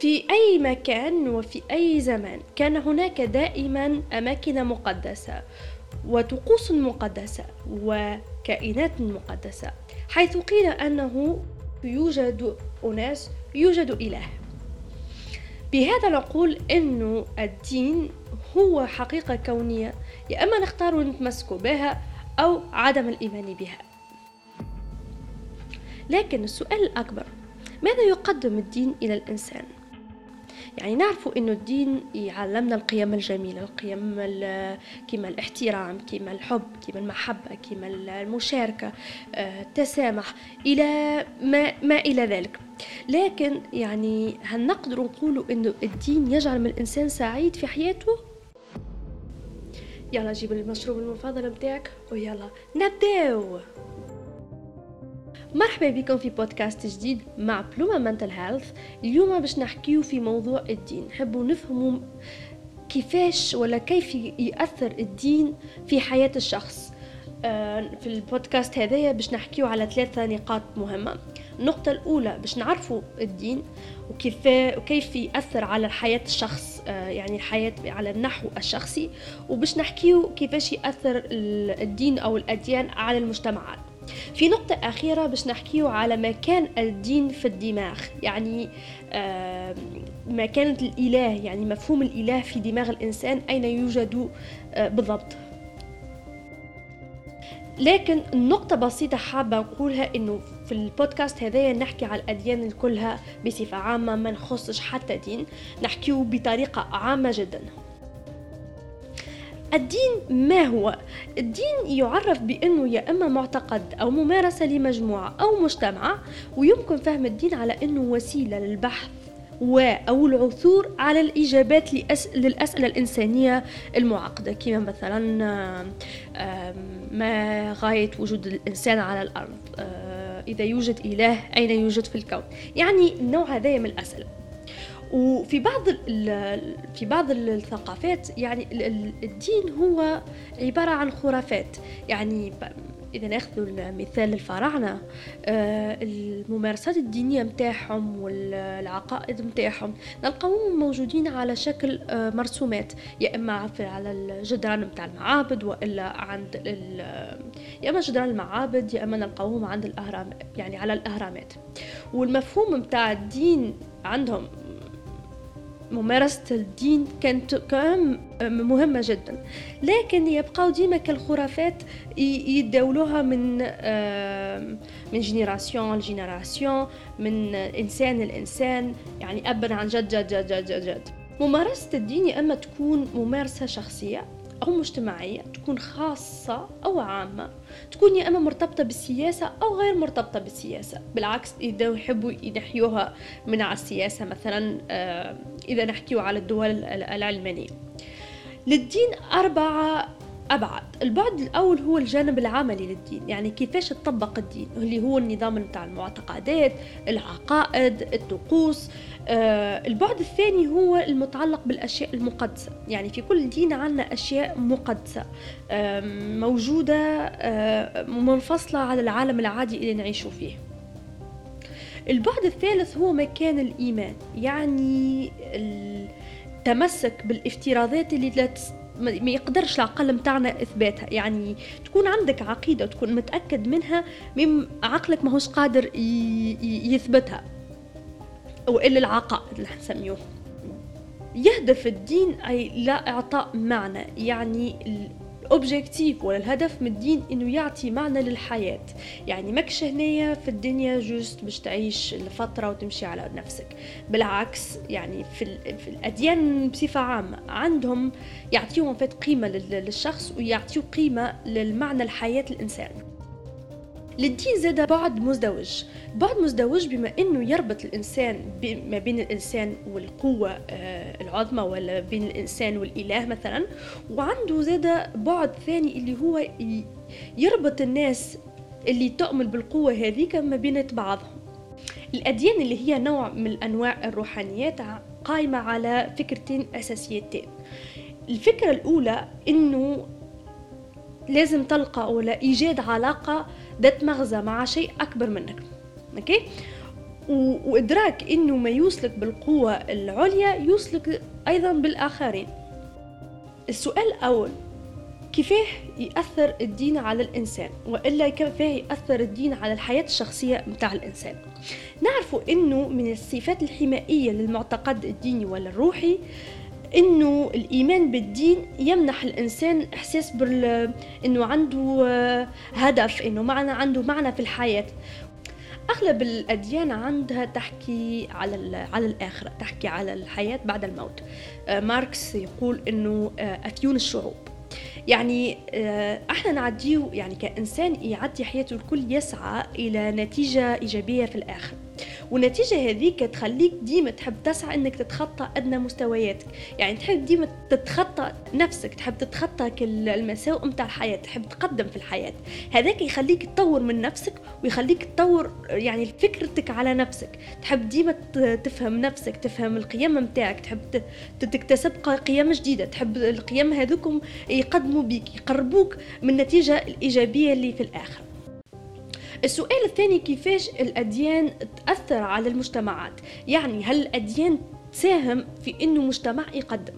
في أي مكان وفي أي زمان. كان هناك دائما أماكن مقدسة وطقوس مقدسة وكائنات مقدسة حيث قيل أنه يوجد أناس يوجد إله. بهذا نقول أنه الدين هو حقيقة كونية يا إما نختار نتمسك بها أو عدم الإيمان بها. لكن السؤال الأكبر ماذا يقدم الدين إلى الإنسان؟ يعني نعرف إنه الدين يعلمنا القيم الجميلة القيم كما الاحترام كما الحب كما المحبة كما المشاركة آه، التسامح إلى ما ما إلى ذلك. لكن يعني هل نقدر نقول إنه الدين يجعل من الإنسان سعيد في حياته؟ يلا جيب المشروب المفضل بتاعك ويلا نبداو مرحبا بكم في بودكاست جديد مع بلوما منتل هيلث. اليوم باش نحكيو في موضوع الدين. نحبوا نفهموا كيفاش ولا كيف يأثر الدين في حياة الشخص. آه، في البودكاست هذايا باش نحكيو على ثلاثة نقاط مهمة. النقطة الأولى باش نعرفوا الدين وكيف وكيف يأثر على حياة الشخص آه، يعني الحياة على النحو الشخصي. وباش نحكيو كيفاش يأثر الدين أو الأديان على المجتمعات. في نقطة أخيرة باش نحكيو على مكان الدين في الدماغ. يعني آه مكانة الإله يعني مفهوم الإله في دماغ الإنسان أين يوجد آه بالضبط. لكن النقطة بسيطة حابة أقولها إنه في البودكاست هذايا نحكي على الأديان كلها بصفة عامة ما نخصش حتى دين نحكيه بطريقة عامة جدا. الدين ما هو؟ الدين يعرف بأنه يا إما معتقد أو ممارسة لمجموعة أو مجتمع ويمكن فهم الدين على أنه وسيلة للبحث و أو العثور على الإجابات للأسئلة الإنسانية المعقدة كما مثلا ما غاية وجود الإنسان على الأرض؟ آه، إذا يوجد إله أين يوجد في الكون؟ يعني النوع هذا من الأسئلة. وفي بعض في بعض الثقافات يعني الدين هو عبارة عن خرافات. يعني إذا ناخذ مثال الفراعنة آه، الممارسات الدينية متاعهم والعقائد متاعهم نلقاوهم موجودين على شكل آه، مرسومات يا إما على الجدران متاع المعابد وإلا عند يا إما جدران المعابد يا إما نلقاوهم عند الأهرام يعني على الأهرامات. والمفهوم متاع الدين عندهم ممارسة الدين كانت كان مهمة جدا لكن يبقوا ديما كالخرافات يداولوها من من génération ل génération من إنسان لإنسان يعني أبا عن جد جد جد جد جد. ممارسة الدين يا إما تكون ممارسة شخصية أو مجتمعية تكون خاصة أو عامة تكون يا إما مرتبطة بالسياسة أو غير مرتبطة بالسياسة. بالعكس إذا يحبوا ينحيوها من على السياسة مثلا آه، إذا نحكيو على الدول العلمانية. للدين أربعة أبعد البعد الأول هو الجانب العملي للدين يعني كيفاش تطبق الدين اللي هو النظام بتاع المعتقدات العقائد الطقوس البعد الثاني هو المتعلق بالأشياء المقدسة. يعني في كل دين عنا أشياء مقدسة آه موجودة آه منفصلة على العالم العادي اللي نعيش فيه. البعد الثالث هو مكان الإيمان. يعني التمسك بالافتراضات اللي لا ما يقدرش العقل متاعنا إثباتها. يعني تكون عندك عقيدة وتكون متأكد منها من عقلك ماهوش قادر يثبتها. والا العقائد اللي نسميوه يهدف الدين إلى إعطاء معنى يعني ال objectif ولا الهدف من الدين إنه يعطي معنى للحياة. يعني ماكش هنايا في الدنيا juste باش تعيش لفتره وتمشي على نفسك. بالعكس يعني في, في الأديان بصفة عامة عندهم يعطيهم فات قيمه للشخص ويعطيو قيمة للمعنى الحياة الإنسان. للدين زاد بعد مزدوج. بعد مزدوج بما إنه يربط الإنسان ما بين الإنسان والقوة آه، العظمى ولا بين الإنسان والإله مثلا. وعنده زاد بعد ثاني اللي هو يربط الناس اللي تؤمن بالقوة هذيك ما بين بعضهم. الأديان اللي هي نوع من أنواع الروحانيات قائمة على فكرتين أساسيتين. الفكرة الأولى إنه لازم تلقى ولا إيجاد علاقة ذات مغزى مع شيء أكبر منك. أوكي؟ وإدراك إنه ما يوصلك بالقوة العليا يوصلك أيضا بالآخرين. السؤال الأول كيفاه يأثر الدين على الإنسان؟ وإلا كيفاه يأثر الدين على الحياة الشخصية متاع الإنسان؟ نعرف أنه من الصفات الحمائية للمعتقد الديني ولا الروحي إنه الإيمان بالدين يمنح الإنسان إحساس بال إنه عنده هدف إنه معنى عنده معنى في الحياة. أغلب الأديان عندها تحكي على على الآخرة تحكي على الحياة بعد الموت. آه، ماركس يقول إنه آه، اثيون الشعوب. يعني آه، إحنا نعديه يعني كإنسان يعدي حياته الكل يسعى إلى نتيجة إيجابية في الآخر والنتيجة هذيك تخليك ديما تحب تسعى إنك تتخطى أدنى مستوياتك. يعني تحب ديما تتخطى نفسك تحب تتخطى كل المساوئ متاع الحياة تحب تقدم في الحياة. هذاك يخليك تطور من نفسك ويخليك تطور يعني فكرتك على نفسك. تحب ديما تفهم نفسك تفهم القيم متاعك تحب تكتسب قيم جديدة. تحب القيم هذوكم يقدموا بيك يقربوك من النتيجة الإيجابية اللي في الآخر. السؤال الثاني كيفاش الأديان تأثر على المجتمعات؟ يعني هل الأديان تساهم في أنه مجتمع يقدم؟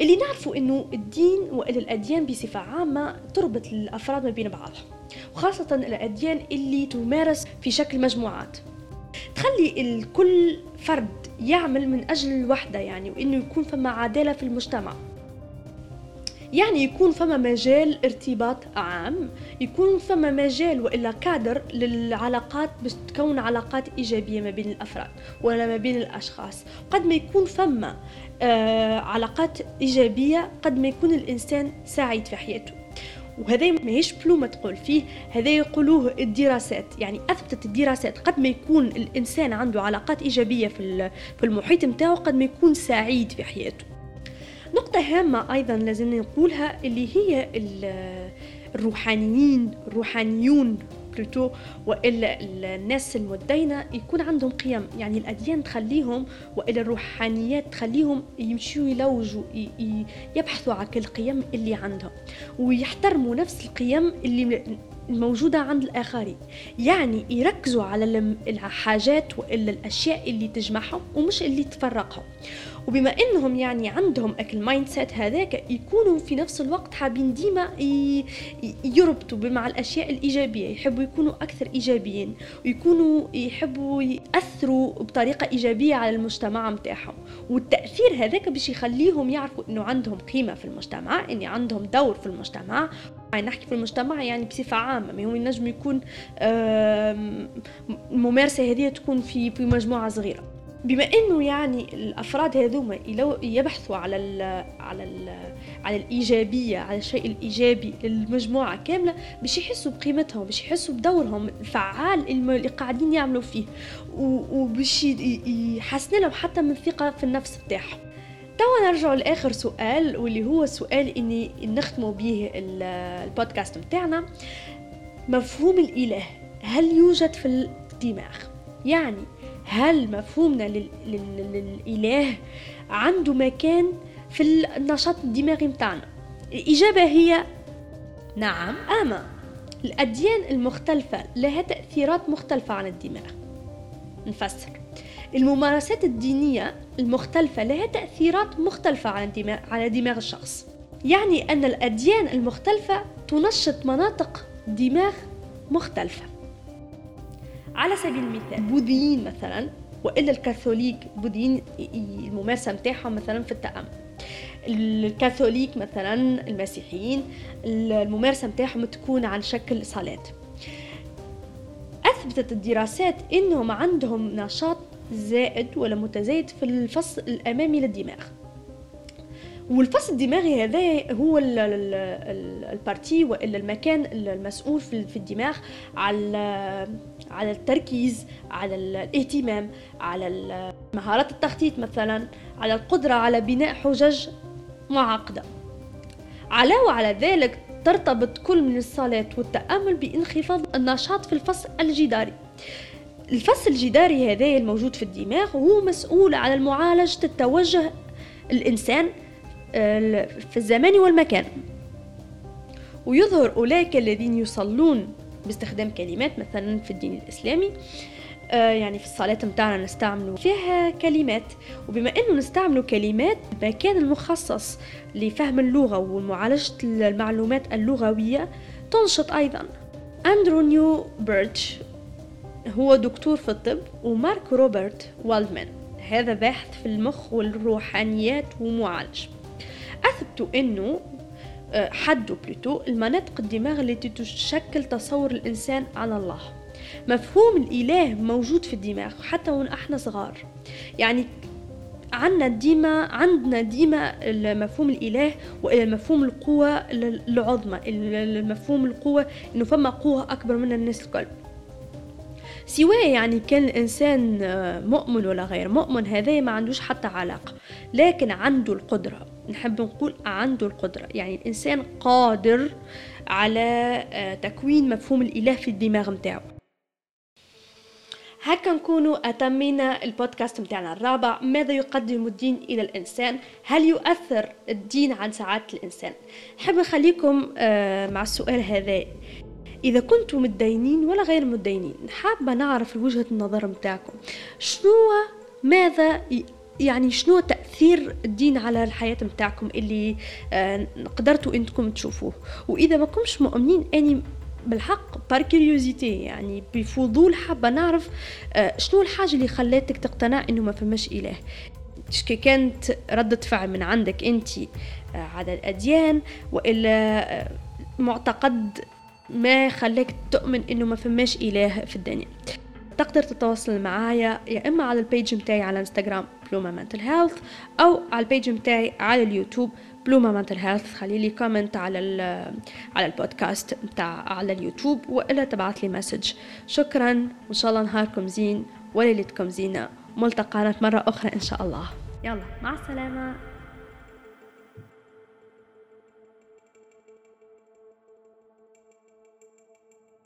اللي نعرفوا أنه الدين وإلى الأديان بصفة عامة تربط الأفراد ما بين بعضها وخاصة الأديان اللي تمارس في شكل مجموعات. تخلي الكل فرد يعمل من أجل الوحدة يعني وإنه يكون فما عدالة في المجتمع. يعني يكون فما مجال ارتباط عام يكون فما مجال وإلا كادر للعلاقات باش تكون علاقات إيجابية ما بين الأفراد ولا ما بين الأشخاص. قد ما يكون فما آه علاقات إيجابية قد ما يكون الإنسان سعيد في حياته. وهذا ماهيش بلومة تقول فيه هذا يقولوه الدراسات. يعني أثبتت الدراسات قد ما يكون الإنسان عنده علاقات إيجابية في المحيط متاعه قد ما يكون سعيد في حياته. نقطة هامة أيضا لازم نقولها اللي هي الروحانيين الروحانيون بلوتو وإلا الناس المدينة يكون عندهم قيم. يعني الأديان تخليهم وإلا الروحانيات تخليهم يمشوا يلوجوا يبحثوا عن القيم اللي عندهم ويحترموا نفس القيم اللي الموجودة عند الآخرين. يعني يركزوا على الحاجات وإلا الأشياء اللي تجمعهم ومش اللي تفرقهم. وبما إنهم يعني عندهم أك ال mindset هذاك يكونوا في نفس الوقت حابين ديما يربطوا مع الأشياء الإيجابية. يحبوا يكونوا أكثر إيجابيين ويكونوا يحبوا يأثروا بطريقة إيجابية على المجتمع متاعهم. والتأثير هذاك باش يخليهم يعرفوا إنه عندهم قيمة في المجتمع ان عندهم دور في المجتمع. يعني نحكي في المجتمع يعني بصفة عامة. ما هو ينجم يكون الممارسة هذه تكون في في مجموعة صغيرة. بما إنه يعني الأفراد هذوما يبحثوا على ال على ال على الإيجابية على الشيء الإيجابي للمجموعة كاملة باش يحسوا بقيمتهم باش يحسوا بدورهم الفعال اللي قاعدين يعملوا فيه. وباش يحسن لهم حتى من الثقة في النفس بتاعهم. توا نرجع لآخر سؤال واللي هو السؤال إني نختموا به البودكاست بتاعنا مفهوم الإله هل يوجد في الدماغ؟ يعني هل مفهومنا للإله عنده مكان في النشاط الدماغي متاعنا؟ الإجابة هي نعم. أما الأديان المختلفة لها تأثيرات مختلفة على الدماغ. نفسر. الممارسات الدينية المختلفة لها تأثيرات مختلفة على دماغ الشخص. يعني أن الأديان المختلفة تنشط مناطق دماغ مختلفة. على سبيل المثال بوذيين مثلا وإلا الكاثوليك بوذيين الممارسة نتاعهم مثلا في التأمل. الكاثوليك مثلا المسيحيين الممارسة نتاعهم تكون على شكل صلاة. أثبتت الدراسات إنهم عندهم نشاط زائد ولا متزايد في الفص الأمامي للدماغ. والفص الدماغي هذا هو البارتي وإلا المكان المسؤول في الدماغ على على التركيز على الاهتمام على مهارات التخطيط مثلا على القدرة على بناء حجج معقدة. علاوة على ذلك ترتبط كل من الصلاة والتأمل بانخفاض النشاط في الفص الجداري. الفص الجداري هذا الموجود في الدماغ هو مسؤول على معالجة التوجه الإنسان آه، في الزمان والمكان. ويظهر أولئك الذين يصلون باستخدام كلمات مثلا في الدين الإسلامي آه، يعني في الصلاة متاعنا نستعملوا فيها كلمات. وبما إنه نستعملوا كلمات المكان المخصص لفهم اللغة ومعالجة المعلومات اللغوية تنشط أيضا. اندرو نيو بيرتش هو دكتور في الطب ومارك روبرت والدمان. هذا باحث في المخ والروحانيات ومعالج. أثبتوا أنه آه، حدوا بلوتو المناطق الدماغ التي تشكل تصور الإنسان عن الله. مفهوم الإله موجود في الدماغ حتى وإن إحنا صغار. يعني عندنا ديما عندنا ديما مفهوم الإله وإلى مفهوم القوة العظمى المفهوم القوة إنه فما قوة أكبر من الناس الكل سواء يعني كان الإنسان آه، مؤمن ولا غير. مؤمن هذا ما عندوش حتى علاقة. لكن عنده القدرة. نحب نقول عنده القدرة. يعني الإنسان قادر على آه، تكوين مفهوم الإله في الدماغ متاعه هكا نكونوا أتمينا البودكاست متاعنا الرابع. ماذا يقدم الدين إلى الإنسان؟ هل يؤثر الدين عن سعادة الإنسان؟ نحب نخليكم آه، مع السؤال هذا. إذا كنتم متدينين ولا غير متدينين حابة نعرف وجهة النظر متاعكم شنو ماذا يعني شنو تأثير الدين على الحياة متاعكم اللي آه قدرتوا إنكم تشوفوه؟ وإذا ما كنتش مؤمنين أني بالحق par curiosité يعني بفضول حابة نعرف آه شنو الحاجة اللي خلاتك تقتنع إنه ما فماش إله؟ كي كانت ردة فعل من عندك أنت آه على الأديان وإلا معتقد ما خلاك تؤمن إنه ما فماش إله في الدنيا. تقدر تتواصل معايا يا إما على ال page متاعي على انستغرام Bloma Mental Health أو على ال page متاعي على اليوتيوب Bloma Mental Health خلي لي comment على على البودكاست متاع على اليوتيوب وإلا تبعت لي message شكرا. وإن شاء الله نهاركم زين وليلتكم زينة. ملتقانا مرة أخرى إن شاء الله. يلا مع السلامة.